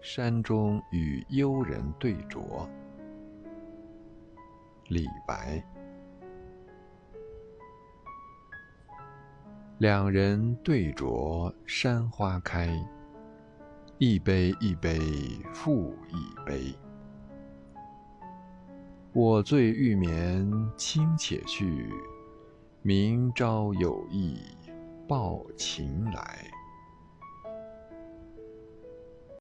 山中与幽人对酌。李白。两人对酌山花开一杯一杯复一杯。我醉欲眠卿且去明朝有意抱琴来。